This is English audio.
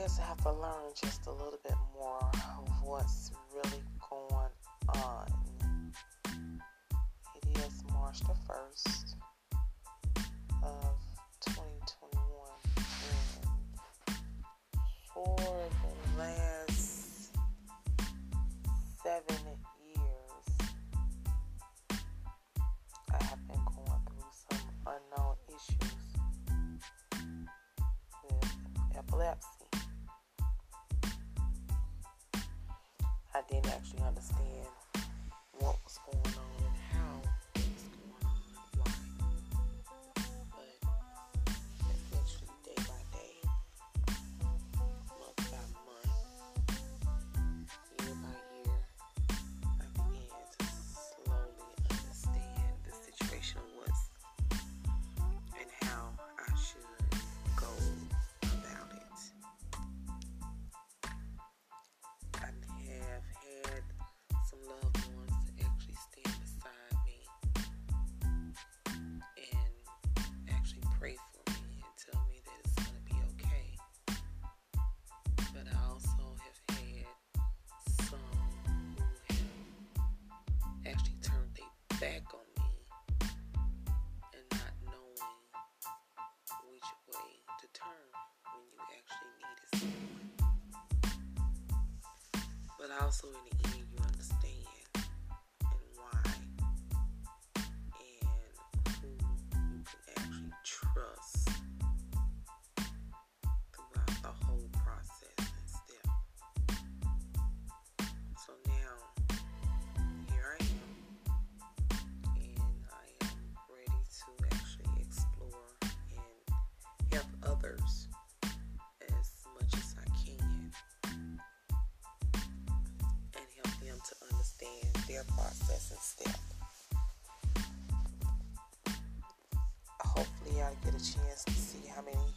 guess I have to learn just a little bit more of what's really going on. It is March the 1st. back on me and not knowing which way to turn when you actually need it. But also in their process and step. Hopefully, I'll get a chance to see how many